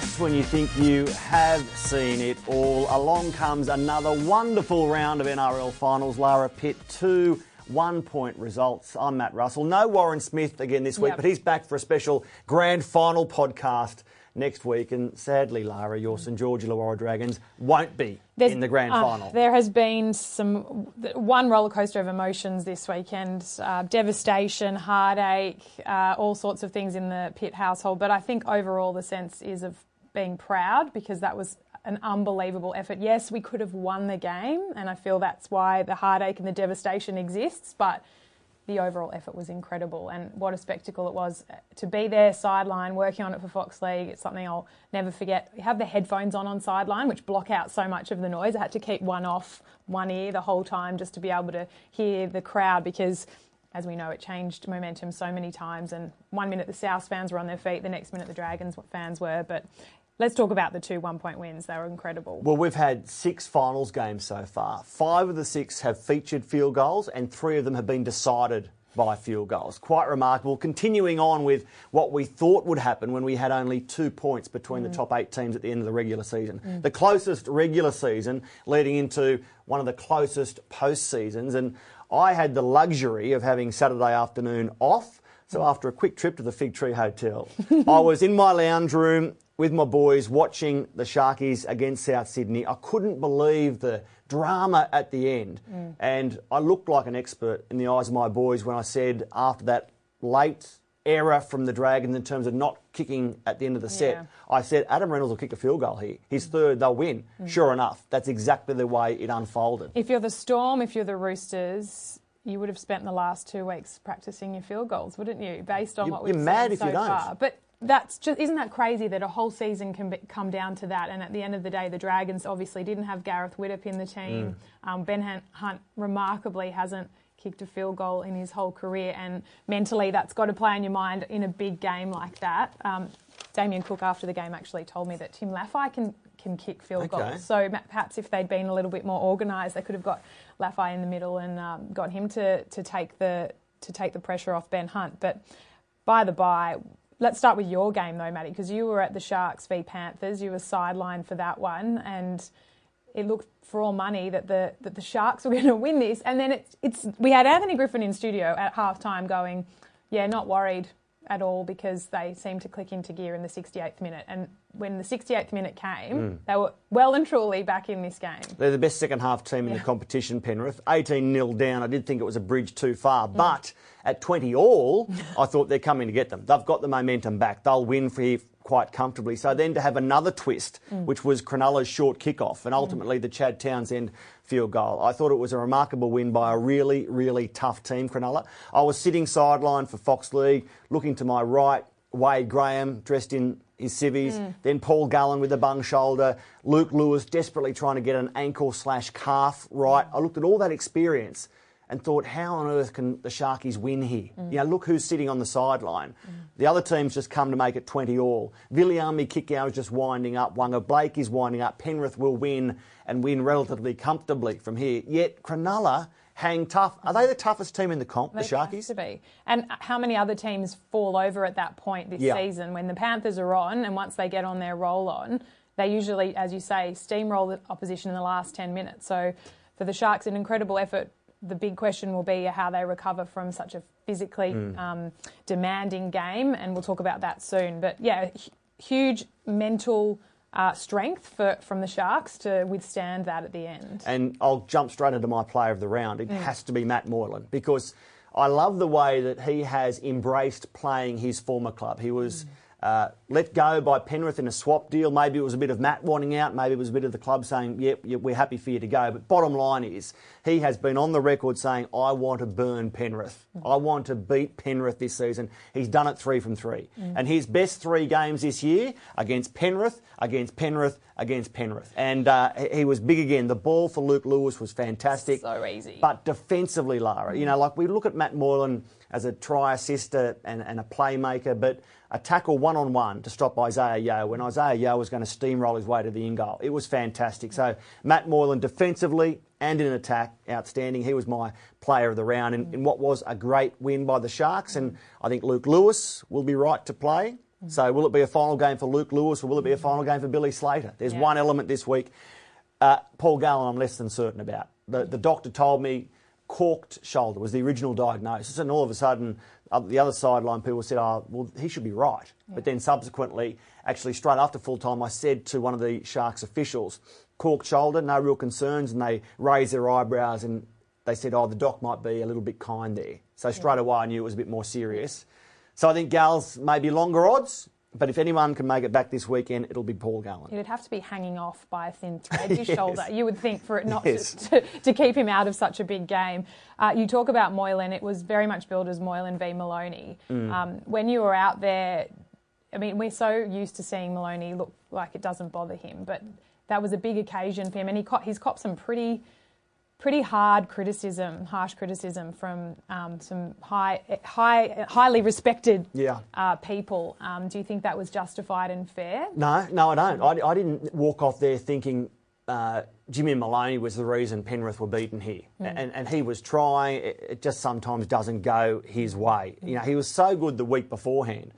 just when you think you have seen it all, along comes another wonderful round of NRL finals. Lara Pitt, two one point results. I'm Matt Russell. No Warren Smith again this week, Yep. but he's back for a special grand final podcast next week. And sadly, Lara, your St George Illawarra Dragons won't be There's- in the grand uh, final. There has been some one roller coaster of emotions this weekend: uh, devastation, heartache, uh, all sorts of things in the Pitt household. But I think overall the sense is of being proud because that was an unbelievable effort. Yes, we could have won the game, and I feel that's why the heartache and the devastation exists. But the overall effort was incredible, and what a spectacle it was uh, to be there sideline working on it for Fox League. It's something I'll never forget. We have the headphones on on sideline, which block out so much of the noise. I had to keep one off one ear the whole time just to be able to hear the crowd because. As we know, it changed momentum so many times, and one minute the South fans were on their feet, the next minute the Dragons fans were. But let's talk about the two one-point wins; they were incredible. Well, we've had six finals games so far. Five of the six have featured field goals, and three of them have been decided by field goals. Quite remarkable. Continuing on with what we thought would happen when we had only two points between the mm. top eight teams at the end of the regular season. Mm. The closest regular season leading into one of the closest post seasons. And I had the luxury of having Saturday afternoon off. So mm. after a quick trip to the Fig Tree Hotel, I was in my lounge room with my boys watching the Sharkies against South Sydney. I couldn't believe the drama at the end. Mm. And I looked like an expert in the eyes of my boys when I said after that late error from the Dragons in terms of not kicking at the end of the set, Yeah. I said Adam Reynolds will kick a field goal here. His mm. third, they'll win. Mm. Sure enough, that's exactly the way it unfolded. If you're the Storm, if you're the Roosters, you would have spent the last two weeks practicing your field goals, wouldn't you? Based on You- what we've you're seen mad if so you don't. far. But that's just isn't that crazy that a whole season can be, come down to that? And at the end of the day, the Dragons obviously didn't have Gareth Widdop in the team. Mm. Um, ben Hunt, Hunt remarkably hasn't kicked a field goal in his whole career, and mentally that's got to play on your mind in a big game like that. Um, Damien Cook after the game actually told me that Tim Lafai can can kick field Okay. goals. So perhaps if they'd been a little bit more organised, they could have got Laffey in the middle and um, got him to, to take the to take the pressure off Ben Hunt. But by the by, let's start with your game though, Matty, because you were at the Sharks v Panthers. You were sidelined for that one, and it looked for all money that the that the Sharks were going to win this. And then it's it's we had Anthony Griffin in studio at halftime going, yeah, not worried at all because they seemed to click into gear in the 68th minute. And when the 68th minute came, mm. they were well and truly back in this game. They're the best second half team in the competition, Penrith. 18 0 down. I did think it was a bridge too far. Mm. But at 20 all, I thought they're coming to get them. They've got the momentum back. They'll win for here quite comfortably. So then to have another twist, mm. which was Cronulla's short kickoff and mm. ultimately the Chad Townsend field goal. I thought it was a remarkable win by a really, really tough team, Cronulla. I was sitting sideline for Fox League, looking to my right, Wade Graham dressed in his civvies, mm. then Paul Gallen with a bung shoulder, Luke Lewis desperately trying to get an ankle slash calf right. I looked at all that experience and thought, how on earth can the Sharkies win here? You know, look who's sitting on the sideline. The other team's just come to make it 20 all. Viliami Kikau is just winding up. Waqa Blake is winding up. Penrith will win and win relatively comfortably from here. Yet Cronulla hang tough. Are they the toughest team in the comp, the They have Sharkies? to be. And how many other teams fall over at that point this Yeah. season when the Panthers are on and once they get on their roll on, they usually, as you say, steamroll the opposition in the last 10 minutes. So for the Sharks, an incredible effort. The big question will be how they recover from such a physically Hmm. um, demanding game, and we'll talk about that soon. But yeah, hu- huge mental uh, strength for, from the Sharks to withstand that at the end. And I'll jump straight into my player of the round. It has to be Matt Moylan because I love the way that he has embraced playing his former club. He was uh, let go by Penrith in a swap deal. Maybe it was a bit of Matt wanting out. Maybe it was a bit of the club saying, yep, we're happy for you to go. But bottom line is, he has been on the record saying, I want to burn Penrith. I want to beat Penrith this season. He's done it three from three. And his best three games this year against Penrith, against Penrith, against Penrith. And uh, he- he was big again. The ball for Luke Lewis was fantastic. So easy. But defensively, Lara, you know, like we look at Matt Moylan as a try assister and, and a playmaker, but a tackle one on one to stop Isaiah Yeo when Isaiah Yeo was going to steamroll his way to the in goal. It was fantastic. So Matt Moylan defensively and in attack, outstanding. He was my player of the round in, in what was a great win by the Sharks. And I think Luke Lewis will be right to play. So will it be a final game for Luke Lewis or will it be a final game for Billy Slater? There's Yeah. one element this week. Uh, Paul Gallen, I'm less than certain about. The, the doctor told me corked shoulder was the original diagnosis, and all of a sudden, the other sideline people said, "Oh, well, he should be right." But then subsequently, actually straight after full time, I said to one of the Sharks officials, "Corked shoulder, no real concerns," and they raised their eyebrows and they said, "Oh, the doc might be a little bit kind there." So straight away, I knew it was a bit more serious. So I think Gals maybe longer odds. But if anyone can make it back this weekend, it'll be Paul Gallen. It'd have to be hanging off by a thin thread, his Yes. shoulder. You would think for it not Yes. to, to, to keep him out of such a big game. Uh, you talk about Moylan, it was very much billed as Moylan v Maloney. Mm. Um, when you were out there, I mean, we're so used to seeing Maloney look like it doesn't bother him, but that was a big occasion for him, and he caught, he's copped some pretty. Pretty hard criticism, harsh criticism from um, some high, high, highly respected Yeah. uh, people. Um, do you think that was justified and fair? No, no, I don't. I, I didn't walk off there thinking uh, Jimmy Maloney was the reason Penrith were beaten here, and, and he was trying. It, it just sometimes doesn't go his way. You know, he was so good the week beforehand.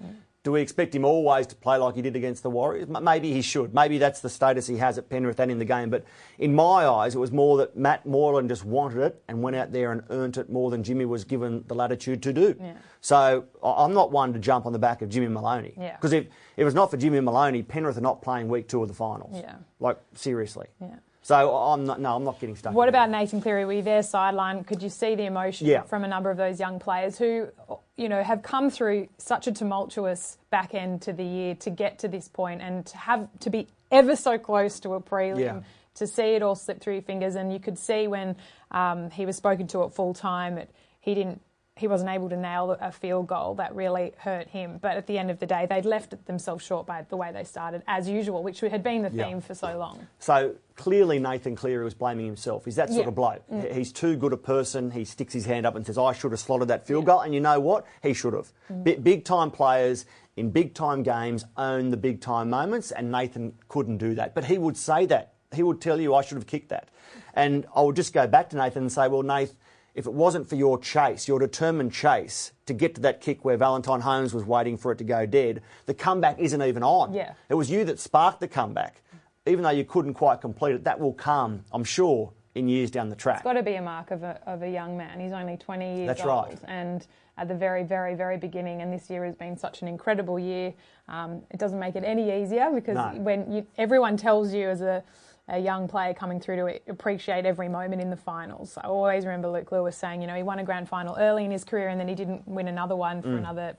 Do we expect him always to play like he did against the Warriors? Maybe he should. Maybe that's the status he has at Penrith and in the game. But in my eyes, it was more that Matt Moylan just wanted it and went out there and earned it more than Jimmy was given the latitude to do. Yeah. So I'm not one to jump on the back of Jimmy Maloney. Yeah. Because if, if it was not for Jimmy Maloney, Penrith are not playing week two of the finals. Yeah. Like, seriously. Yeah. So I'm not, no, I'm not getting stuck. What about that. Nathan Cleary? Were you there sideline? Could you see the emotion Yeah. from a number of those young players who, you know, have come through such a tumultuous back end to the year to get to this point and to have to be ever so close to a prelim, Yeah. to see it all slip through your fingers, and you could see when um, he was spoken to at full time that he didn't. He wasn't able to nail a field goal that really hurt him. But at the end of the day, they'd left themselves short by the way they started, as usual, which had been the Yeah. theme for so long. So clearly Nathan Cleary was blaming himself. He's that sort Yeah. Mm. of bloke. He- He's too good a person. He sticks his hand up and says, I should have slotted that field goal. And you know what? He should have. Mm. Bi- Big time players in big time games own the big time moments, and Nathan couldn't do that. But he would say that. He would tell you, I should have kicked that. And I would just go back to Nathan and say, Well, Nath, if it wasn't for your chase, your determined chase to get to that kick where Valentine Holmes was waiting for it to go dead, the comeback isn't even on. Yeah. It was you that sparked the comeback. Even though you couldn't quite complete it, that will come, I'm sure, in years down the track. It's got to be a mark of a, of a young man. He's only 20 years That's old. right. And at the very, very, very beginning, and this year has been such an incredible year, um, it doesn't make it any easier because No. when you, everyone tells you as a, a young player coming through to appreciate every moment in the finals. I always remember Luke Lewis saying, you know, he won a grand final early in his career and then he didn't win another one Mm. for another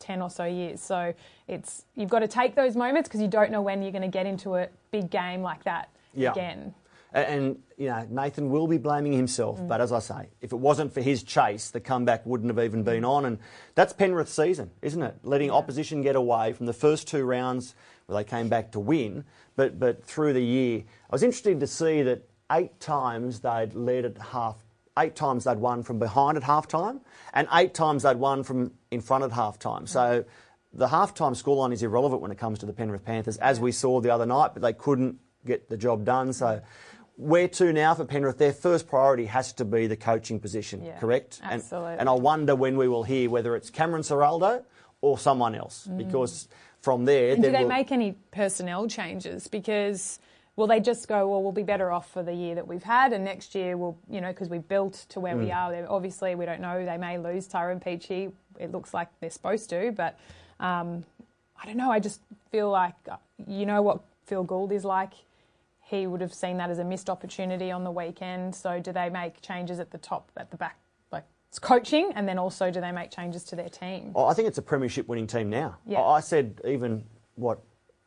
10 or so years. So it's you've got to take those moments because you don't know when you're going to get into a big game like that Yeah. again. A- And, you know, Nathan will be blaming himself, Mm. but as I say, if it wasn't for his chase, the comeback wouldn't have even been on. And that's Penrith's season, isn't it? Letting opposition get away from the first two rounds where they came back to win, but, but through the year. I was interested to see that eight times they'd led at half, eight times they'd won from behind at half time, and eight times they'd won from in front at half time. So mm-hmm. the half time scoreline is irrelevant when it comes to the Penrith Panthers, as we saw the other night, but they couldn't get the job done. So where to now for Penrith? Their first priority has to be the coaching position, Yeah, correct? absolutely. And, and I wonder when we will hear whether it's Cameron Ciraldo or someone else, mm. because from there. And do they we'll- make any personnel changes? Because will they just go, well, we'll be better off for the year that we've had, and next year we'll, you know, because we've built to where Mm. we are. Obviously, we don't know. They may lose Tyrone Peachey. It looks like they're supposed to, but um, I don't know. I just feel like, uh, you know what Phil Gould is like. He would have seen that as a missed opportunity on the weekend. So, do they make changes at the top, at the back, it's coaching, and then also do they make changes to their team? Oh, I think it's a premiership winning team now. Yeah. I said even what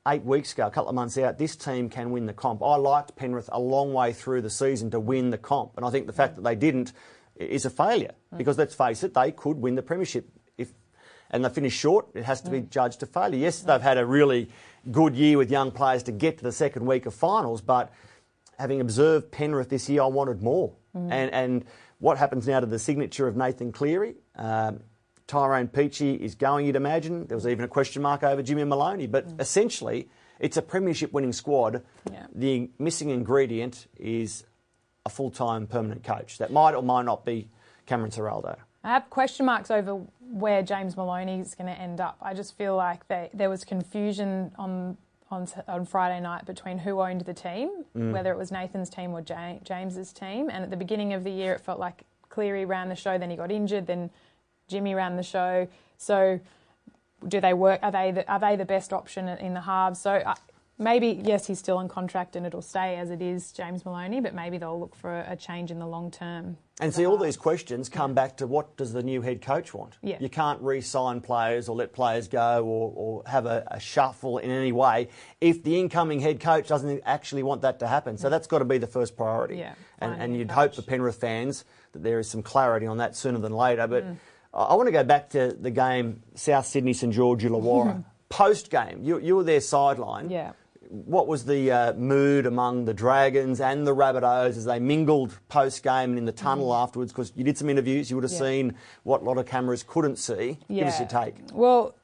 eight weeks ago, a couple of months out, this team can win the comp. I liked Penrith a long way through the season to win the comp, and I think the fact that they didn't is a failure mm. because let's face it, they could win the premiership if and they finished short. It has to be mm. judged a failure. Yes, mm. they've had a really good year with young players to get to the second week of finals, but having observed Penrith this year, I wanted more. And, and what happens now to the signature of Nathan Cleary? Um, Tyrone Peachey is going, you'd imagine. There was even a question mark over Jimmy Maloney. But essentially, it's a premiership winning squad. Yeah. The missing ingredient is a full time permanent coach. That might or might not be Cameron Ciraldo. I have question marks over where James Maloney is going to end up. I just feel like they, there was confusion on on on Friday night between who owned the team, Mm. whether it was Nathan's team or James's team. And at the beginning of the year, it felt like Cleary ran the show, then he got injured, then Jimmy ran the show. So, do they work? Are they the, are they the best option in the halves? So. Maybe yes, he's still on contract and it'll stay as it is, James Maloney. But maybe they'll look for a, change in the long term. And see, all these questions come back to what does the new head coach want? Yeah. You can't re-sign players or let players go or, or have a, a shuffle in any way if the incoming head coach doesn't actually want that to happen. So that's got to be the first priority. Yeah, and, and you'd hope for Penrith fans that there is some clarity on that sooner than later. But Mm. I, I want to go back to the game South Sydney St George Illawarra. Post game, you, you were there sideline. Yeah. What was the uh, mood among the Dragons and the Rabbitohs as they mingled post game and in the tunnel afterwards? Because you did some interviews, you would have Mm. Yeah. seen what a lot of cameras couldn't see. Give us your take. Well,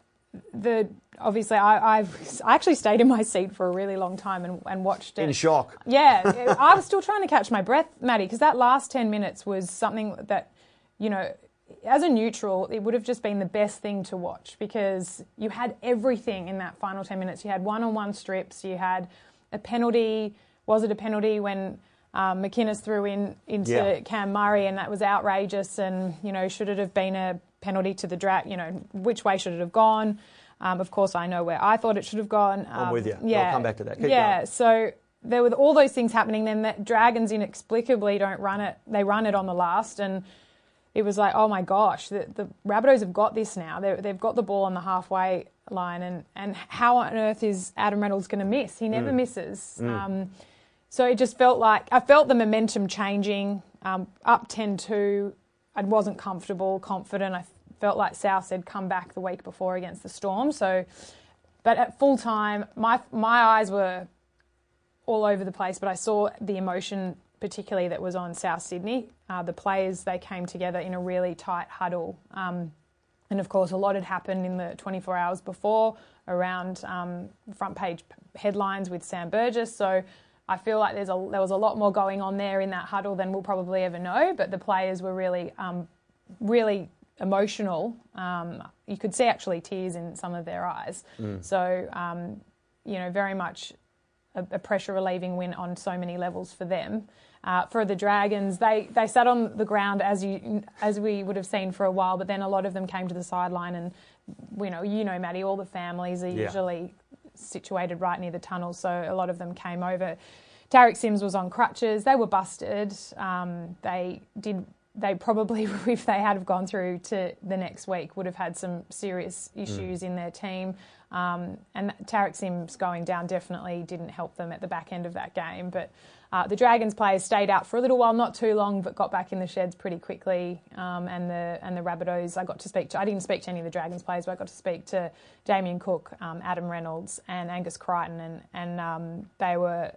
the obviously I, I've I actually stayed in my seat for a really long time and, and watched it. In shock. Yeah, I was still trying to catch my breath, Maddie, because that last 10 minutes was something that, you know, as a neutral, it would have just been the best thing to watch because you had everything in that final 10 minutes. You had one on one strips, you had a penalty. Was it a penalty when um, McInnes threw in into Yeah. Cam Murray and that was outrageous? And, you know, should it have been a penalty to the drag? You know, which way should it have gone? Um, of course, I know where I thought it should have gone. I'm Um, with you. Yeah. I'll come back to that. Keep yeah. going. So there were all those things happening. Then the Dragons inexplicably don't run it. They run it on the last, and it was like, oh my gosh, the, the Rabbitohs have got this now. They're, they've got the ball on the halfway line, and and how on earth is Adam Reynolds going to miss? He Mm. never misses. Um, so it just felt like I felt the momentum changing. Um, up 10-2, I wasn't comfortable, confident. I felt like South had come back the week before against the Storm. So, but at full time, my my eyes were all over the place. But I saw the emotion, particularly that was on South Sydney. Uh, the players they came together in a really tight huddle. Um, and of course, a lot had happened in the 24 hours before around um, front page headlines with Sam Burgess. So I feel like there's a, there was a lot more going on there in that huddle than we'll probably ever know. But the players were really, um, really emotional. Um, you could see actually tears in some of their eyes. So, um, you know, very much a, a pressure relieving win on so many levels for them. Uh, for the Dragons, they, they sat on the ground as you as we would have seen for a while, but then a lot of them came to the sideline, and you know, you know, Maddie, all the families are Yeah. usually situated right near the tunnel, so a lot of them came over. Tariq Sims was on crutches. They were busted. Um, they did. They probably, if they had have gone through to the next week, would have had some serious issues in their team. Um, and Tariq Sims going down definitely didn't help them at the back end of that game. But uh, the Dragons players stayed out for a little while, not too long, but got back in the sheds pretty quickly. Um, and the and the Rabbitohs, I got to speak to. I didn't speak to any of the Dragons players, but I got to speak to Damien Cook, um, Adam Reynolds, and Angus Crichton, and and um, they were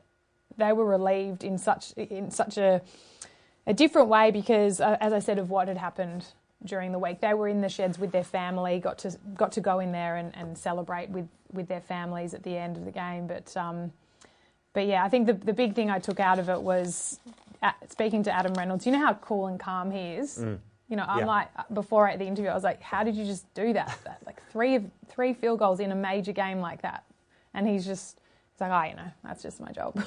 they were relieved in such in such a a different way because, uh, as I said, of what had happened during the week. They were in the sheds with their family, got to got to go in there and, and celebrate with, with their families at the end of the game. But um, but yeah, I think the the big thing I took out of it was uh, speaking to Adam Reynolds. You know how cool and calm he is. You know, I'm Yeah. like before at the interview, I was like, "How did you just do that? that like three of three field goals in a major game like that?" And he's just he's like, "Oh, you know, that's just my job."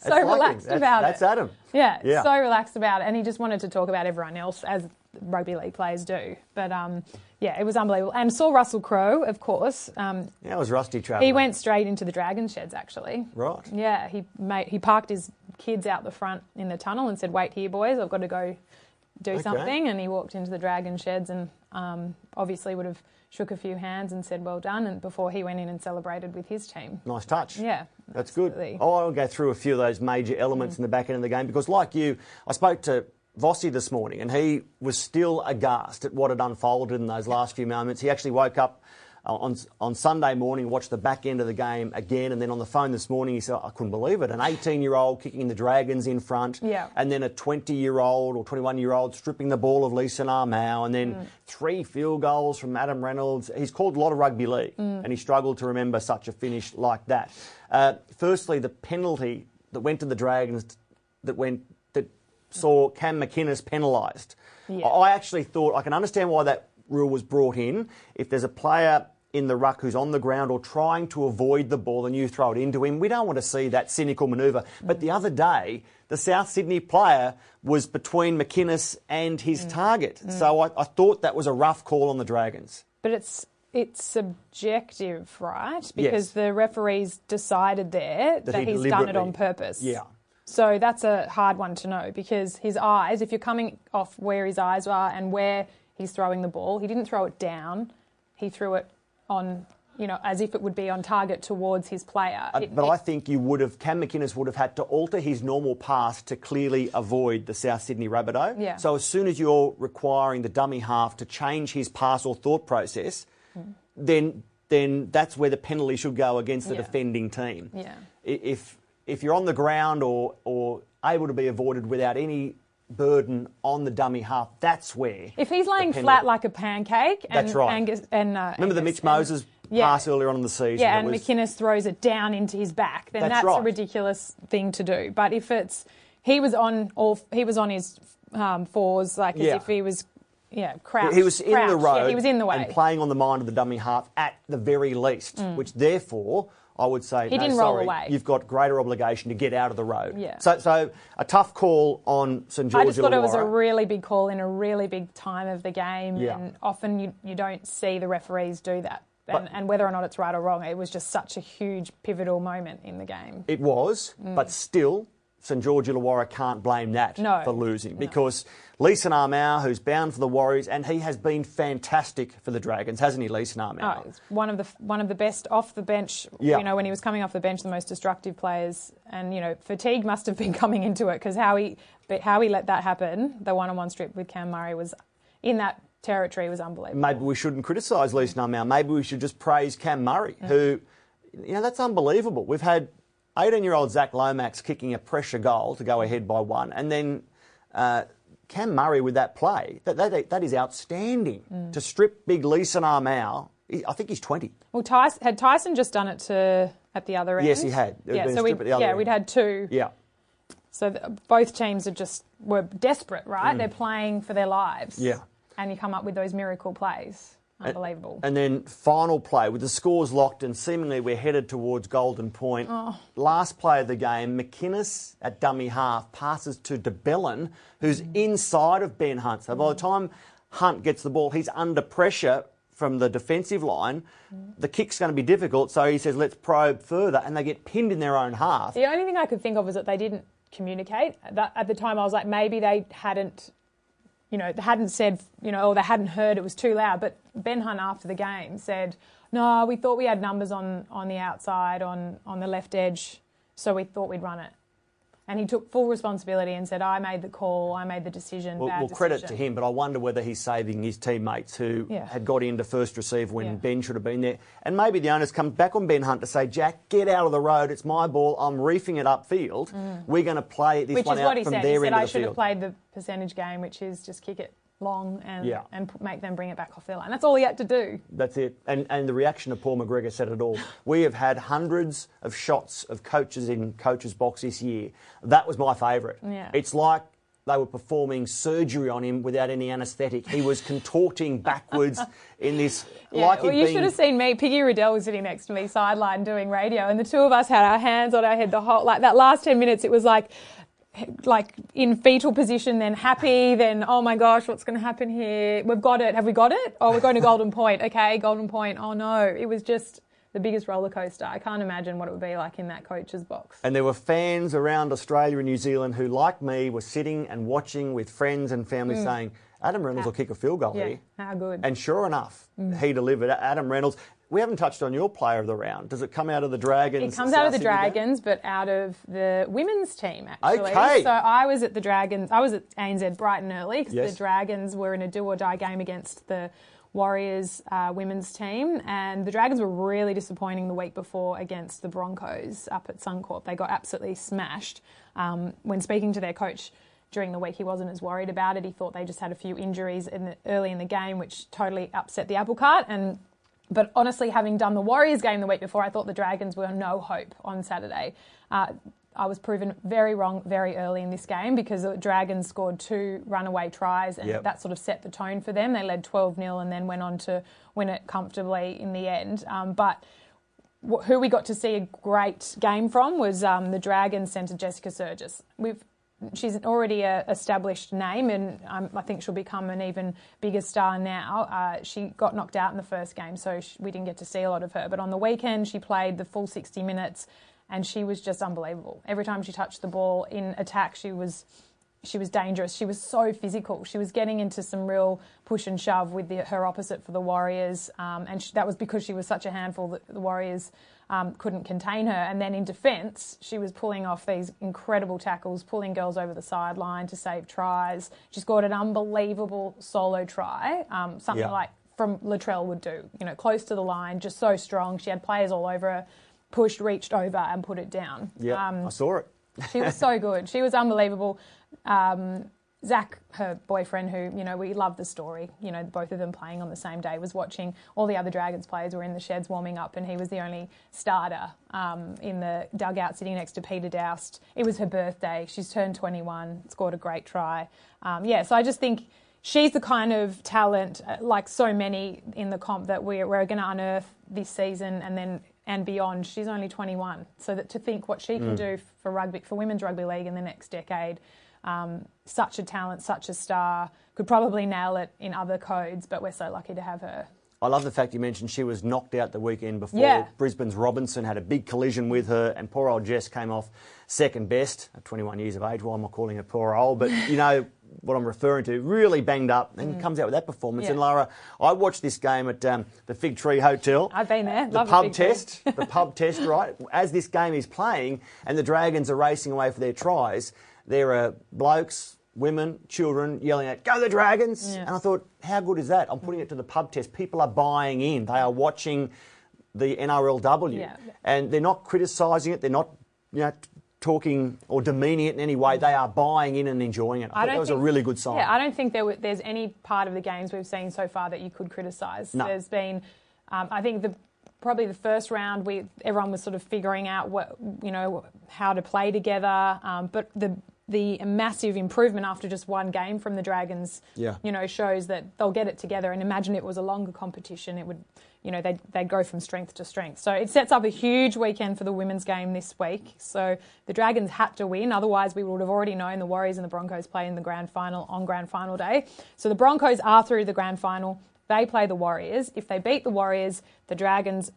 so relaxed That's- about That's it. That's Adam. Yeah, Yeah. so relaxed about it, and he just wanted to talk about everyone else as rugby league players do. But um, yeah, it was unbelievable. And saw Russell Crowe, of course. Um, Yeah, it was Rusty travelling. he went straight into the Dragon sheds, actually. Right. Yeah, he made, he parked his kids out the front in the tunnel and said, "Wait here, boys. I've got to go do Okay. something." And he walked into the Dragon sheds and um, obviously would have shook a few hands and said, "Well done." And before he went in and celebrated with his team. Nice touch. Yeah, That's absolutely. good. Oh, I'll go through a few of those major elements in the back end of the game because, like you, I spoke to Vossi this morning and he was still aghast at what had unfolded in those last few moments. He actually woke up uh, on, on Sunday morning, watched the back end of the game again, and then on the phone this morning he said, I couldn't believe it. An 18 year old kicking the Dragons in front, Yeah. and then a 20 year old or 21 year old stripping the ball of Lisa Narmau, and then Mm. three field goals from Adam Reynolds. He's called a lot of rugby league, Mm. and he struggled to remember such a finish like that. Uh, firstly, the penalty that went to the Dragons that went saw Cam McInnes penalised. Yeah. I actually thought I can understand why that rule was brought in. If there's a player in the ruck who's on the ground or trying to avoid the ball and you throw it into him, we don't want to see that cynical manoeuvre. But mm. the other day, the South Sydney player was between McInnes and his mm. target. Mm. So I, I thought that was a rough call on the Dragons. But it's it's subjective, right? Because Yes. the referees decided there that, he he's done it on purpose. Yeah. So that's a hard one to know because his eyes, if you're coming off where his eyes are and where he's throwing the ball, he didn't throw it down. He threw it on, you know, as if it would be on target towards his player. Uh, It- but it- I think you would have, Cam McInnes would have had to alter his normal pass to clearly avoid the South Sydney Rabbitoh. Yeah. So as soon as you're requiring the dummy half to change his pass or thought process, then then that's where the penalty should go against the Yeah. defending team. Yeah. If if you're on the ground or or able to be avoided without any burden on the dummy half, that's where. if he's laying flat like a pancake, and That's right. Angus and uh, Remember the Mitch Moses Yeah. pass earlier on in the season? Yeah, and was- McInnes throws it down into his back. Then That's that's, right. a ridiculous thing to do. But if it's he was on all he was on his um, fours like as if he was yeah crouched. He was in crouched. the road. Yeah, he was in the way. and playing on the mind of the dummy half at the very least. Which therefore, I would say, He no, didn't roll sorry, away. You've got greater obligation to get out of the road. Yeah. So, so a tough call on St George. I just thought it was a really big call in a really big time of the game, Yeah. and often you, you don't see the referees do that. And, But- and whether or not it's right or wrong, it was just such a huge pivotal moment in the game. It was, but mm. still, St George Illawarra can't blame that. No. for losing because Leeson Armour, who's bound for the Warriors, and he has been fantastic for the Dragons, hasn't he, Leeson Armour? Oh, one of the one of the best off the bench. Yeah. You know, when he was coming off the bench, the most destructive players, and you know, fatigue must have been coming into it because how he but how he let that happen, the one-on-one strip with Cam Murray was in that territory was unbelievable. maybe we shouldn't criticise Leeson Armour. Maybe we should just praise Cam Murray, who, you know, that's unbelievable. We've had 18 year old Zach Lomax kicking a pressure goal to go ahead by one, and then uh, Cam Murray with that play. That, that, that is outstanding. Mm. To strip big Leeson Armour, he- I think he's 20. Well, Tyson, had Tyson just done it to at the other end? Yes, he had. Yeah, so we strip at the other yeah end. we'd had two. Yeah. So th both teams are just were desperate, right? They're playing for their lives. Mm. Yeah. And you come up with those miracle plays. Unbelievable. And then final play with the scores locked and seemingly we're headed towards Golden Point. Oh. Last play of the game, McInnes at dummy half passes to de Belin, who's Mm. inside of Ben Hunt. So by the time Hunt gets the ball, he's under pressure from the defensive line. Mm. The kick's going to be difficult, so he says, let's probe further, and they get pinned in their own half. The only thing I could think of was that they didn't communicate. That, at the time, I was like, maybe they hadn't, you know, they hadn't said, you know, or they hadn't heard it was too loud. But Ben Hunt after the game said, no, we thought we had numbers on, on the outside, on, on the left edge, so we thought we'd run it. And he took full responsibility and said, I made the call, I made the decision. Well, well, credit to him, but I wonder whether he's saving his teammates who Yeah. had got into first receive when Yeah. Ben should have been there. And maybe the owners come back on Ben Hunt to say, Jack, get out of the road. It's my ball. I'm reefing it upfield. We're going to play this Mm. Which one is out what he from said. He said, I should have played the percentage game, which is just kick it long and, Yeah. and make them bring it back off their line. That's all he had to do. That's it. And, and the reaction of Paul McGregor said it all. We have had hundreds of shots of coaches in coaches' box this year. That was my favourite. Yeah. It's like they were performing surgery on him without any anaesthetic. He was contorting backwards in this, Yeah, like well, you been should have seen me. Piggy Riddell was sitting next to me, sideline doing radio, and the two of us had our hands on our head the whole like that last ten minutes. It was like, like in fetal position, then happy, then oh my gosh, what's going to happen here? We've got it. Have we got it? Oh, we're going to Golden Point. Okay, Golden Point. Oh no, it was just the biggest roller coaster. I can't imagine what it would be like in that coach's box. And there were fans around Australia and New Zealand who, like me, were sitting and watching with friends and family mm. saying, Adam Reynolds will ah. kick a field goal Mm. Yeah, here. how good. And sure enough, mm. he delivered. Adam Reynolds. We haven't touched on your player of the round. Does it come out of the Dragons? It comes out of the? Dragons, but out of the women's team, actually. Okay. So I was at the Dragons, I was at ANZ Brighton early because Yes. the Dragons were in a do or die game against the Warriors uh, women's team. And the Dragons were really disappointing the week before against the Broncos up at Suncorp. They got absolutely smashed. Um, when speaking to their coach, during the week, he wasn't as worried about it. He thought they just had a few injuries in the, early in the game, which totally upset the apple cart. And but honestly, having done the Warriors game the week before, I thought the Dragons were no hope on Saturday. Uh, I was proven very wrong very early in this game because the Dragons scored two runaway tries and Yep. that sort of set the tone for them. They led 12 0 and then went on to win it comfortably in the end. Um, but who we got to see a great game from was um, the Dragons centre Jessica Sergis. We've she's already a established name, and um, I think she'll become an even bigger star now. Uh, she got knocked out in the first game, so sh we didn't get to see a lot of her. But on the weekend, she played the full 60 minutes, and she was just unbelievable. Every time she touched the ball in attack, she was she was dangerous. She was so physical. She was getting into some real push and shove with the, her opposite for the Warriors, um, and she, that was because she was such a handful that the Warriors um, couldn't contain her. And then in defence, she was pulling off these incredible tackles, pulling girls over the sideline to save tries. She scored an unbelievable solo try, um, something Yeah. like from Latrell would do. You know, close to the line, just so strong. She had players all over her, pushed, reached over, and put it down. Yeah, Um, I saw it. she was so good. She was unbelievable. Um, Zach, her boyfriend, who you know we love the story. You know, both of them playing on the same day. Was watching all the other Dragons players were in the sheds warming up, and he was the only starter um, in the dugout, sitting next to Peter Doust. It was her birthday. She's turned 21. Scored a great try. Um, yeah, so I just think she's the kind of talent, uh, like so many in the comp, that we're, we're going to unearth this season and then and beyond. She's only 21, so that to think what she can do for rugby, for women's rugby league in the next decade, um, such a talent, such a star, could probably nail it in other codes. But we're so lucky to have her. I love the fact you mentioned she was knocked out the weekend before. Yeah. Brisbane's Robinson had a big collision with her, and poor old Jess came off second best at 21 years of age. Why am I calling her poor old? But you know what I'm referring to. Really banged up, and comes out with that performance. Mm. Yeah. And Lara, I watched this game at um, the Fig Tree Hotel. I've been there. The Love pub Tree. test, the pub test, right? As this game is playing, and the Dragons are racing away for their tries, there are blokes, women, children yelling out, "Go the Dragons!" Yeah. And I thought, how good is that? I'm putting it to the pub test. People are buying in. They are watching the NRLW, Yeah. and they're not criticising it. They're not, you know. Talking or demeaning it in any way, they are buying in and enjoying it. I, thought that was a really good sign. Yeah, I don't think there w- there's any part of the games we've seen so far that you could criticise. No. There's been, um, I think the probably the first round we everyone was sort of figuring out what you know how to play together, um, but the the massive improvement after just one game from the Dragons, Yeah. you know, shows that they'll get it together. And imagine it was a longer competition, it would, you know, they'd, they'd go from strength to strength. So it sets up a huge weekend for the women's game this week. So the Dragons had to win, otherwise we would have already known the Warriors and the Broncos play in the grand final on grand final day. So the Broncos are through the grand final. They play the Warriors. If they beat the Warriors, the Dragons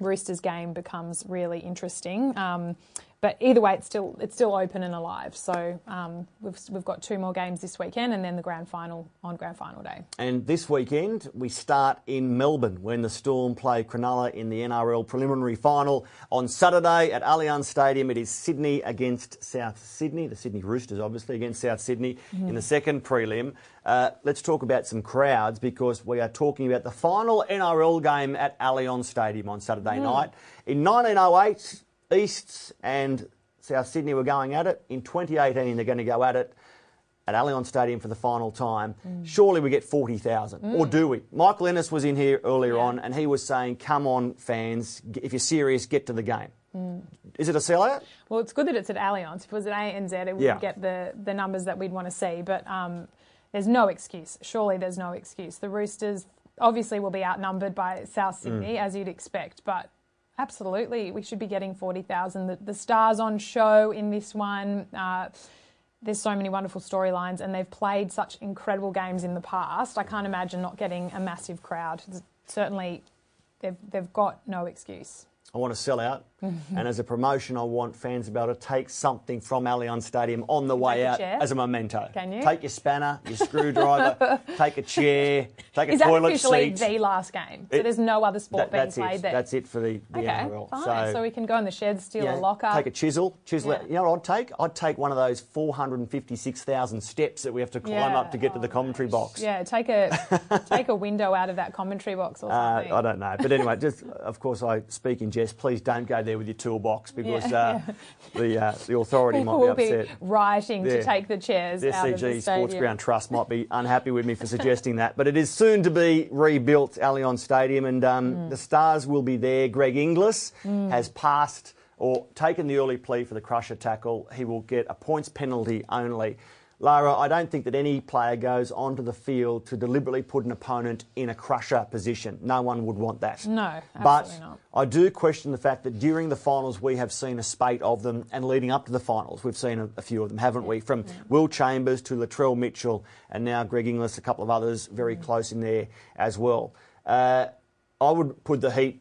Roosters game becomes really interesting. Um, but either way, it's still it's still open and alive. So um, we've we've got two more games this weekend, and then the grand final on grand final day. And this weekend, we start in Melbourne when the Storm play Cronulla in the NRL preliminary final. On Saturday at Allianz Stadium, it is Sydney against South Sydney, the Sydney Roosters, obviously, against South Sydney in the second prelim. Uh, let's talk about some crowds because we are talking about the final NRL game at Allianz Stadium on Saturday night. In 1908, Easts and South Sydney were going at it. In 2018, they're going to go at it at Allianz Stadium for the final time. Mm. Surely we get 40,000, mm. or do we? Michael Ennis was in here earlier Yeah. on and he was saying, come on, fans, if you're serious, get to the game. Mm. Is it a sellout? Well, it's good that it's at Allianz. If it was at ANZ, it wouldn't Yeah. get the, the numbers that we'd want to see. But um, there's no excuse. Surely there's no excuse. The Roosters obviously will be outnumbered by South Sydney, as you'd expect. But absolutely, we should be getting 40,000. The, stars on show in this one. Uh, there's so many wonderful storylines, and they've played such incredible games in the past. I can't imagine not getting a massive crowd. Certainly, they've, they've got no excuse. I want to sell out. And as a promotion, I want fans to be able to take something from Allianz Stadium on the way out chair? as a memento. Can you? Take your spanner, your screwdriver, take a chair, take a Is that officially seat. the last game? So It- there's no other sport That- being played it. there. That's it for the, the Okay, NRL. fine. So, we can go in the shed, steal Yeah, a locker. Take a chisel, chisel it. Yeah. You know what I'd take? I'd take one of those 456,000 steps that we have to climb Yeah. up to get to the commentary box. yeah, take a take a window out of that commentary box or Uh, something. I don't know, but anyway, just of course I speak in jest. Please don't go there with your toolbox because Yeah, uh, the uh, the authority might be be upset. rioting Yeah. to take the chairs The out of the SCG. Sports Ground Trust might be unhappy with me for suggesting that, but it is soon to be rebuilt, Allianz Stadium, and um, Mm. the Stars will be there. Greg Inglis has passed or taken the early plea for the crusher tackle, he will get a points penalty only. Lara, I don't think that any player goes onto the field to deliberately put an opponent in a crusher position. No one would want that. No, but absolutely not. I do question the fact that during the finals we have seen a spate of them, and leading up to the finals we've seen a, a few of them, haven't we? From Will Chambers to Latrell Mitchell, and now Greg Inglis, a couple of others very close in there as well. Uh, I would put the heat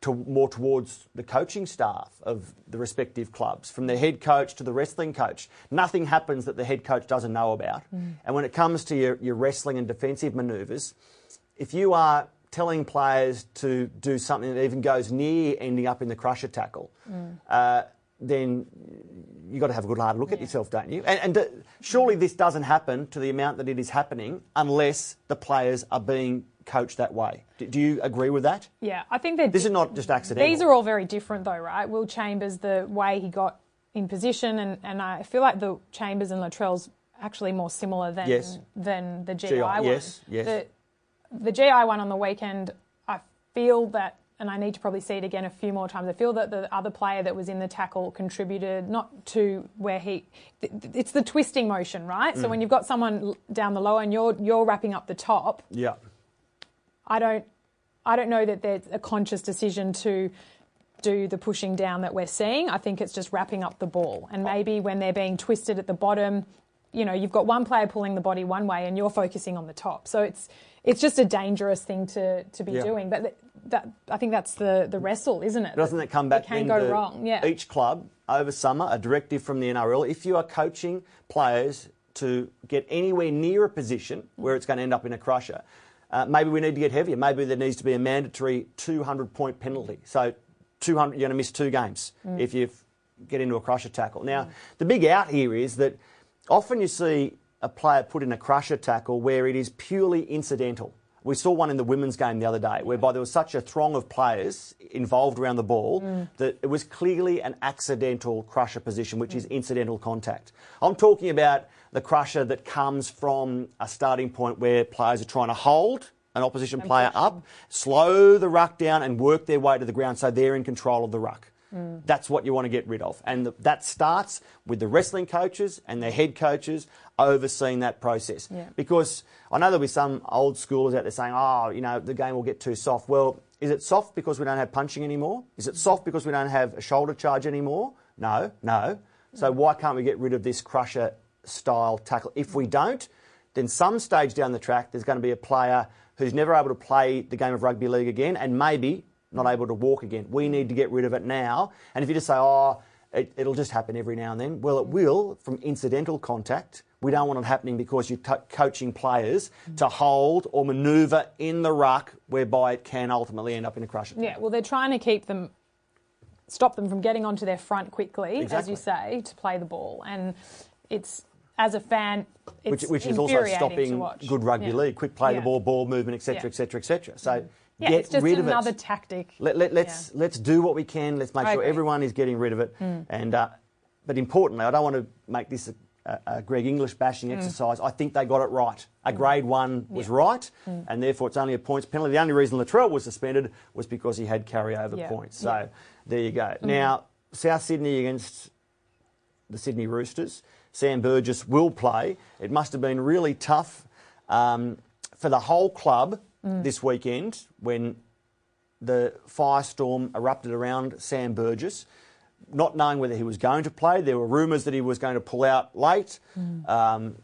to more towards the coaching staff of the respective clubs, from the head coach to the wrestling coach. Nothing happens that the head coach doesn't know about. Mm. And when it comes to your, your wrestling and defensive manoeuvres, if you are telling players to do something that even goes near ending up in the crusher tackle, mm. uh, then you've got to have a good hard look at yourself, don't you? And, and surely mm. this doesn't happen to the amount that it is happening unless the players are being coached that way. Do, do you agree with that? Yeah, I think that This is not just accidental. These are all very different, though, right? Will Chambers, the way he got in position, and, and I feel like the Chambers and Latrell's actually more similar than Yes. than the GI, GI, one. yes, yes. The, the GI one on the weekend, I feel that, and I need to probably see it again a few more times. I feel that the other player that was in the tackle contributed not to where he. It's the twisting motion, right? Mm. So when you've got someone down the low and you're you're wrapping up the top, Yeah. I don't I don't know that there's a conscious decision to do the pushing down that we're seeing. I think it's just wrapping up the ball. And maybe when they're being twisted at the bottom, you know, you've got one player pulling the body one way and you're focusing on the top. So it's it's just a dangerous thing to, to be Yeah. doing. But th- that I think that's the, the wrestle, isn't it? Doesn't it come back It can go wrong. Yeah. each club over summer, a directive from the NRL, if you are coaching players to get anywhere near a position where it's going to end up in a crusher, uh, maybe we need to get heavier. Maybe there needs to be a mandatory 200 point penalty. So 200, you're going to miss two games Mm. if you get into a crusher tackle. Now, the big out here is that often you see a player put in a crusher tackle where it is purely incidental. We saw one in the women's game the other day, whereby there was such a throng of players involved around the ball that it was clearly an accidental crusher position, which is incidental contact. I'm talking about the crusher that comes from a starting point where players are trying to hold an opposition player up, slow the ruck down, and work their way to the ground so they're in control of the ruck. Mm. That's what you want to get rid of. And the, that starts with the wrestling coaches and their head coaches overseeing that process. Yeah. Because I know there'll be some old schoolers out there saying, oh, you know, the game will get too soft. Well, is it soft because we don't have punching anymore? Is it soft because we don't have a shoulder charge anymore? No, no. So mm. why can't we get rid of this crusher style tackle? If we don't, then some stage down the track there's going to be a player who's never able to play the game of rugby league again and maybe not able to walk again. We need to get rid of it now. And if you just say, oh, it, it'll just happen every now and then, well, it will from incidental contact. We don't want it happening because you're co- coaching players to hold or manoeuvre in the ruck whereby it can ultimately end up in a crusher. Yeah, well, they're trying to keep them, stop them from getting onto their front quickly, as you say, to play the ball. And it's, as a fan, which, it's which is also stopping good rugby Yeah. league, quick play Yeah. the ball, ball movement, etc., etc., etc. So Yeah, get it's just rid of another it. tactic. Let, let, let's let's do what we can. Let's make I sure agree. everyone is getting rid of it. Hmm. And uh, but importantly, I don't want to make this a, a, Greg Inglis bashing hmm. exercise. I think they got it right. A hmm. grade one was Yeah. right, and therefore it's only a points penalty. The only reason Latrell was suspended was because he had carryover Yeah. points. So Yeah. there you go. Now South Sydney against the Sydney Roosters. Sam Burgess will play. It must have been really tough um, for the whole club this weekend when the firestorm erupted around Sam Burgess, not knowing whether he was going to play. There were rumours that he was going to pull out late. Um,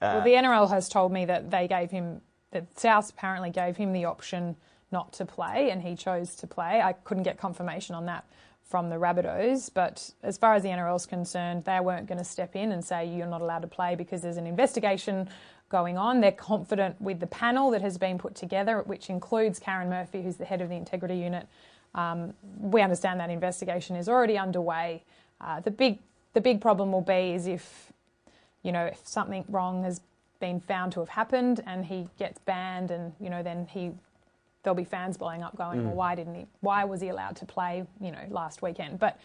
well, the NRL has told me that they gave him, that South apparently gave him the option not to play, and he chose to play. I couldn't get confirmation on that from the Rabbitohs, but as far as the NRL is concerned, they weren't going to step in and say you're not allowed to play because there's an investigation going on. They're confident with the panel that has been put together, which includes Karen Murphy, who's the head of the integrity unit. Um, we understand that investigation is already underway. Uh, the big the big problem will be is if you know if something wrong has been found to have happened and he gets banned and you know then he there'll be fans blowing up going well why didn't he why was he allowed to play you know last weekend but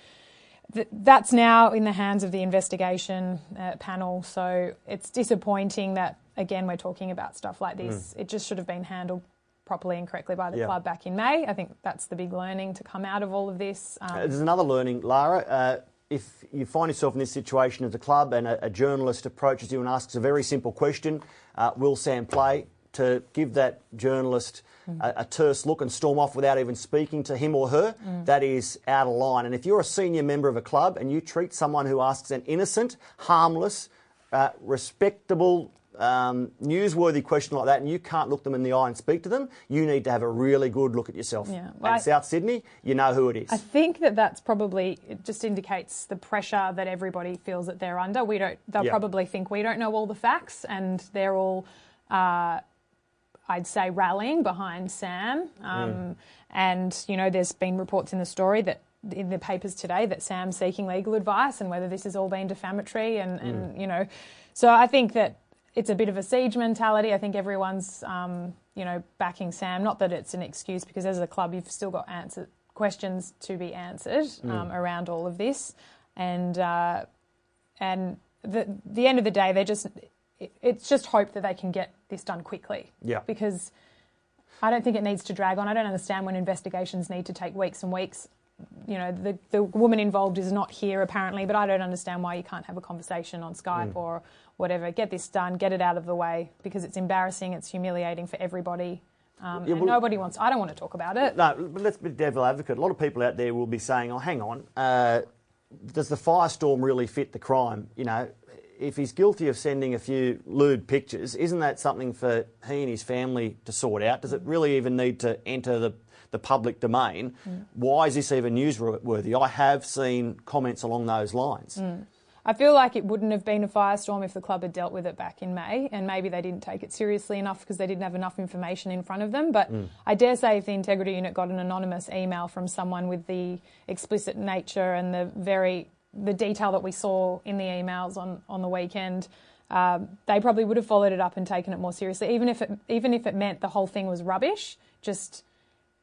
th- that's now in the hands of the investigation uh, panel so it's disappointing that again we're talking about stuff like this it just should have been handled properly and correctly by the Yeah. club back in May. I think that's the big learning to come out of all of this. Um, Uh, There's another learning, Lara. Uh, if you find yourself in this situation as a club and a, a journalist approaches you and asks a very simple question, uh, will Sam play? To give that journalist a, a terse look and storm off without even speaking to him or her, that is out of line. And if you're a senior member of a club and you treat someone who asks an innocent, harmless, uh, respectable, um, newsworthy question like that, and you can't look them in the eye and speak to them, you need to have a really good look at yourself. Yeah, and well, I- South Sydney, you know who it is. I think that that's probably it just indicates the pressure that everybody feels that they're under. We don't. They'll Yeah. probably think we don't know all the facts, and they're all, uh, I'd say, rallying behind Sam. Um, And you know, there's been reports in the story that in the papers today that Sam's seeking legal advice and whether this has all been defamatory, and, and you know, so I think that it's a bit of a siege mentality. I think everyone's, um, you know, backing Sam. Not that it's an excuse, because as a club, you've still got answer questions to be answered um, around all of this, and uh, and the the end of the day, they're just it's just hope that they can get this done quickly. Yeah. Because I don't think it needs to drag on. I don't understand when investigations need to take weeks and weeks. You know, the, the woman involved is not here apparently, but I don't understand why you can't have a conversation on Skype Mm. or whatever. Get this done, get it out of the way because it's embarrassing, it's humiliating for everybody. Um, Yeah, and well- nobody wants, I don't want to talk about it. No, but let's be devil advocate. A lot of people out there will be saying, "Oh, hang on, uh, does the firestorm really fit the crime?" You know, if he's guilty of sending a few lewd pictures, isn't that something for he and his family to sort out? Does it really even need to enter the the public domain? Mm. Why is this even newsworthy? I have seen comments along those lines. Mm. I feel like it wouldn't have been a firestorm if the club had dealt with it back in May, and maybe they didn't take it seriously enough because they didn't have enough information in front of them. But mm. I dare say if the integrity unit got an anonymous email from someone with the explicit nature and the very the detail that we saw in the emails on, on the weekend, um, they probably would have followed it up and taken it more seriously, even if it even if it meant the whole thing was rubbish. Just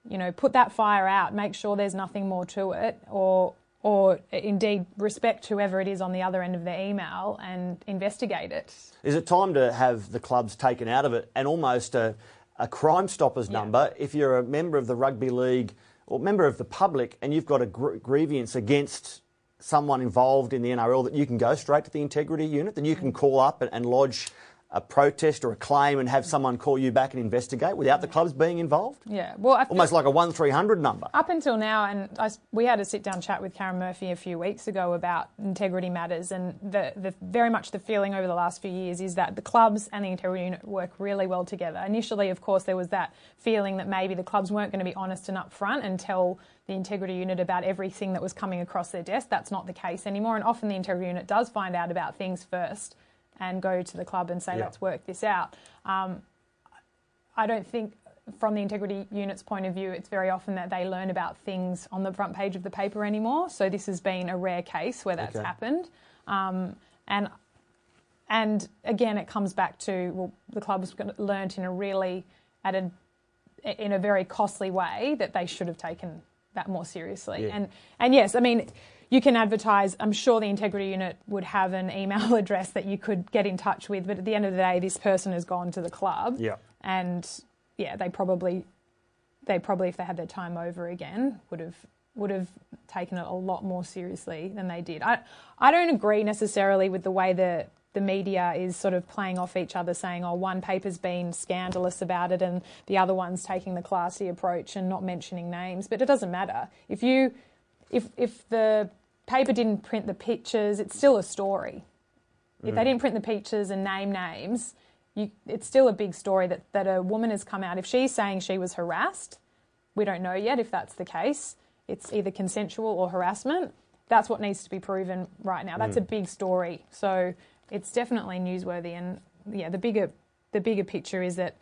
you know, put that fire out, make sure there's nothing more to it, or or indeed respect whoever it is on the other end of the email and investigate it. Is it time to have the clubs taken out of it and almost a, a Crime Stoppers Yeah. number if you're a member of the rugby league or member of the public and you've got a gr- grievance against someone involved in the NRL that you can go straight to the integrity unit, that you can call up and, and lodge a protest or a claim and have someone call you back and investigate without the clubs being involved? Yeah, well, Almost like a one three hundred number. Up until now, and I we had a sit down chat with Karen Murphy a few weeks ago about integrity matters, and the, the very much the feeling over the last few years is that the clubs and the integrity unit work really well together. Initially, of course, there was that feeling that maybe the clubs weren't going to be honest and upfront and tell the integrity unit about everything that was coming across their desk. That's not the case anymore, and often the integrity unit does find out about things first and go to the club and say, Yeah. let's work this out. Um, I don't think, from the integrity unit's point of view, it's very often that they learn about things on the front page of the paper anymore. So this has been a rare case where that's Okay. happened, um, and and again, it comes back to well, the club's learnt in a really at a in a very costly way that they should have taken that more seriously. Yeah. And and yes, I mean. You can advertise. I'm sure the integrity unit would have an email address that you could get in touch with. But at the end of the day, this person has gone to the club, Yeah. and yeah, they probably, they probably, if they had their time over again, would have would have taken it a lot more seriously than they did. I I don't agree necessarily with the way the the media is sort of playing off each other, saying, "Oh, one paper's been scandalous about it, and the other one's taking the classy approach and not mentioning names." But it doesn't matter if you, if if the paper didn't print the pictures, it's still a story. If they mm. didn't print the pictures and name names, you, it's still a big story that, that a woman has come out. If she's saying she was harassed, we don't know yet if that's the case. It's either consensual or harassment. That's what needs to be proven right now. That's mm. a big story. So it's definitely newsworthy. And yeah, the bigger the bigger picture is that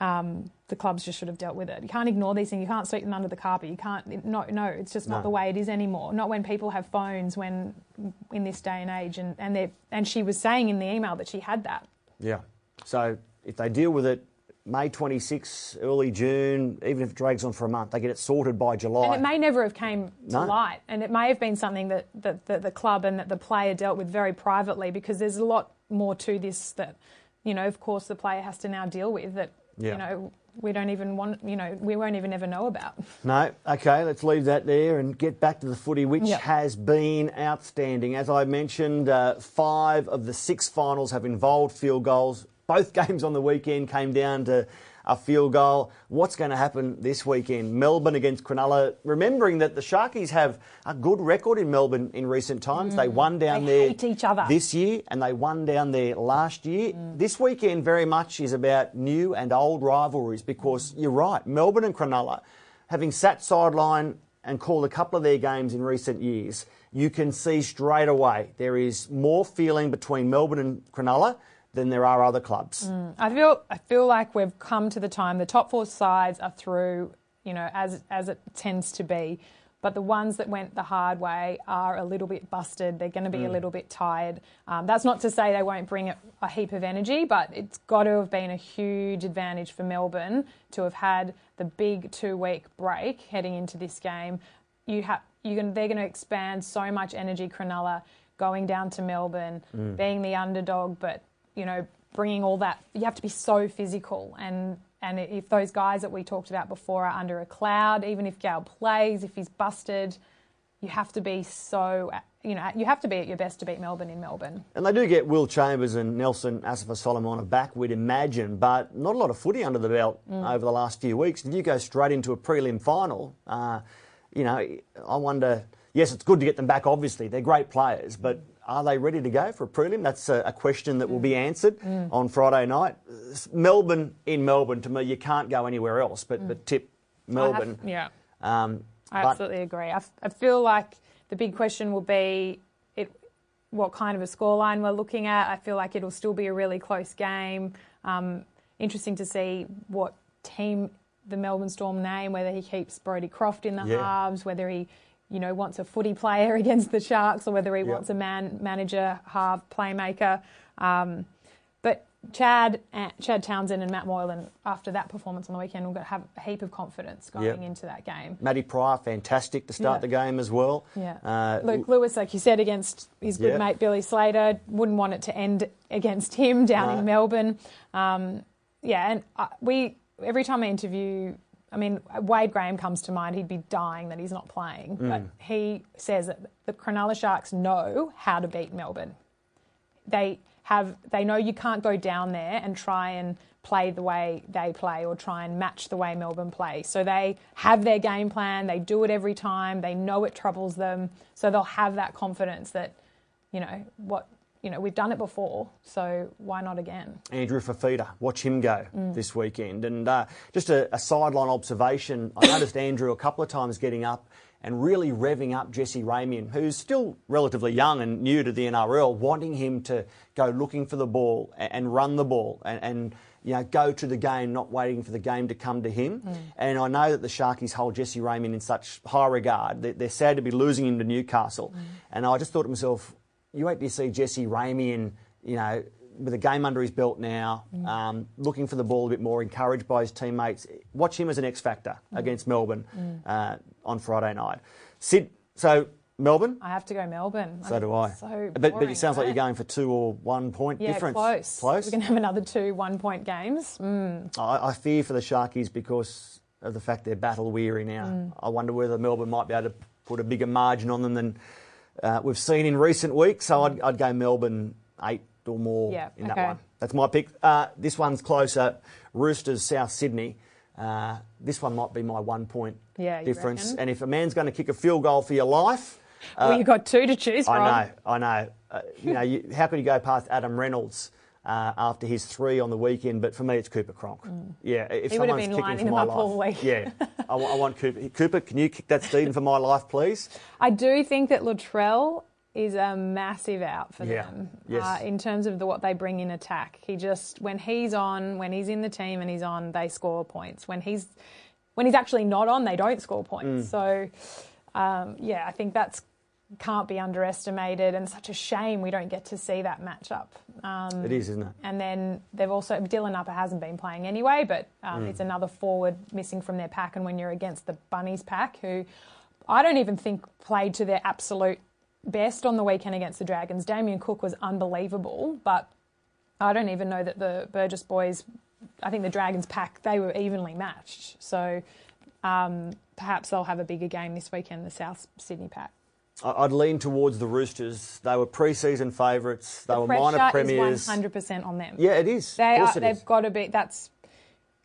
um, the clubs just should have dealt with it. You can't ignore these things. You can't sweep them under the carpet. You can't. No, no, it's just No. not the way it is anymore. Not when people have phones. When in this day and age, and and they and she was saying in the email that she had that. Yeah. So if they deal with it May 26, early June, even if it drags on for a month, they get it sorted by July. And it may never have came to No. light, and it may have been something that, that, that the club and that the player dealt with very privately because there's a lot more to this that, you know, of course, the player has to now deal with. That Yeah. you know, we don't even want, you know, we won't even ever know about. No, okay, let's leave that there and get back to the footy, which Yep. has been outstanding. As I mentioned, uh, five of the six finals have involved field goals. Both games on the weekend came down to a field goal. What's going to happen this weekend? Melbourne against Cronulla. Remembering that the Sharkies have a good record in Melbourne in recent times. They won down Mm. They there this year and they won down there last year. This weekend very much is about new and old rivalries because you're right, Melbourne and Cronulla, having sat sideline and called a couple of their games in recent years, you can see straight away there is more feeling between Melbourne and Cronulla than there are other clubs. Mm. I feel I feel like we've come to the time. The top four sides are through, you know, as as it tends to be. But the ones that went the hard way are a little bit busted. They're going to be a mm. little bit tired. Um, that's not to say they won't bring a, heap of energy, but it's got to have been a huge advantage for Melbourne to have had the big two-week break heading into this game. You have you can they're going to expand so much energy. Cronulla going down to Melbourne, mm. being the underdog, but you know, bringing all that, you have to be so physical. And and if those guys that we talked about before are under a cloud, even if Gale plays, if he's busted, you have to be so, you know, you have to be at your best to beat Melbourne in Melbourne. And they do get Will Chambers and Nelson Asofa-Solomona back, we'd imagine, but not a lot of footy under the belt over the last few weeks. If you go straight into a prelim final, uh, you know, I wonder. Yes, it's good to get them back. Obviously, they're great players, but are they ready to go for a prelim? That's a, a question that will be answered on Friday night. Melbourne in Melbourne, to me, you can't go anywhere else but, but tip I have- Melbourne. yeah. Um, I absolutely agree. I, f- I feel like the big question will be it, what kind of a scoreline we're looking at. I feel like it'll still be a really close game. Um, interesting to see what team the Melbourne Storm name, whether he keeps Brodie Croft in the Yeah. halves, whether he you know wants a footy player against the Sharks, or whether he Yeah. wants a man manager half playmaker. Um, but Chad, uh, Chad Townsend and Matt Moylan, after that performance on the weekend, will have a heap of confidence going Yep. into that game. Matty Prior, fantastic to start Yeah. the game as well. Yeah. Uh, Luke Lewis, like you said, against his good Yeah. mate Billy Slater, wouldn't want it to end against him down No. in Melbourne. Um, yeah, and uh, we every time I interview, I mean Wade Graham comes to mind. He'd be dying that he's not playing, but Mm. he says that the Cronulla Sharks know how to beat Melbourne. They have they know you can't go down there and try and play the way they play or try and match the way Melbourne play. So they have their game plan, they do it every time, they know it troubles them, so they'll have that confidence that you know what you know we've done it before, so why not again? Andrew Fifita, watch him go Mm. this weekend. And uh, just a, a sideline observation, I noticed Andrew a couple of times getting up and really revving up Jesse Ramien, who's still relatively young and new to the NRL, wanting him to go looking for the ball and, and run the ball and, and you know, go to the game, not waiting for the game to come to him. Mm. And I know that the Sharkies hold Jesse Ramien in such high regard. They're, they're sad to be losing him to Newcastle. Mm. And I just thought to myself, you wait to see Jesse Ramien, you know, with a game under his belt now, um, looking for the ball a bit more, encouraged by his teammates. Watch him as an X factor against Melbourne uh, on Friday night. Sid, so Melbourne. I have to go Melbourne. So do I. So but, but it sounds like you're going for two or one point yeah, difference. close. Close. We're going to have another two one-point games. Mm. I, I fear for the Sharkies because of the fact they're battle weary now. Mm. I wonder whether Melbourne might be able to put a bigger margin on them than uh, we've seen in recent weeks. So I'd, I'd go Melbourne eight or more Yeah, in that okay. one. That's my pick. Uh, this one's closer. Roosters, South Sydney. Uh, this one might be my one point Yeah, difference. reckon? And if a man's going to kick a field goal for your life, well, you've got two to choose from. Uh, I know, I know. Uh, you know, you, how could you go past Adam Reynolds uh, after his three on the weekend? But for me, it's Cooper Cronk. Yeah, if Mm. He would have been kicking lining my up life, all week. yeah, I, I want Cooper. Cooper, can you kick that Stephen for my life, please? I do think that Latrell is a massive out for Yeah, them yes. uh, in terms of the, what they bring in attack. He just when he's on, when he's in the team and he's on, they score points. When he's when he's actually not on, they don't score points. Mm. So um, yeah, I think that's can't be underestimated and such a shame we don't get to see that matchup. Um, It is, isn't it? and then they've also Dylan Napa hasn't been playing anyway, but um, Mm. it's another forward missing from their pack. And when you're against the Bunnies pack, who I don't even think played to their absolute best on the weekend against the Dragons. Damien Cook was unbelievable, but I don't even know that the Burgess boys I think the Dragons pack they were evenly matched. So um, perhaps they'll have a bigger game this weekend. The South Sydney pack. I'd lean towards the Roosters. They were pre-season favourites. They The were minor premiers. is 100% on them. Yeah, it is. They are, it they've is. got to be. That's.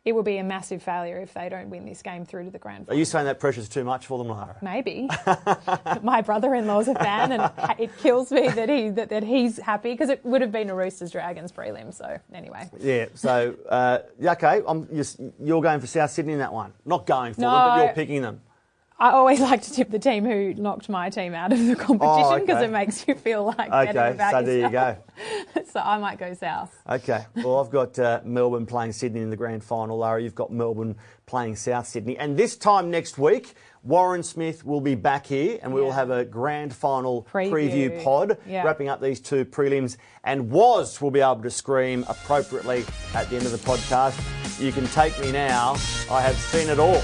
It would be a massive failure if they don't win this game through to the grand final. Are you saying that pressure's too much for them, Lara? Maybe. My brother-in-law's a fan, and it kills me that he that, that he's happy because it would have been a Roosters Dragons prelim. So anyway, Yeah. So, uh, yeah, okay, I'm, you're, you're going for South Sydney in that one. Not going for them, but you're picking them. I always like to tip the team who knocked my team out of the competition because Oh, okay. it makes you feel like better Okay, about so there you go. so I might go south. Okay. Well, I've got uh, Melbourne playing Sydney in the grand final. Lara, you've got Melbourne playing South Sydney. And this time next week, Warren Smith will be back here and we will have a grand final preview, Preview. pod Yeah. wrapping up these two prelims. And Was will be able to scream appropriately at the end of the podcast. You can take me now. I have seen it all.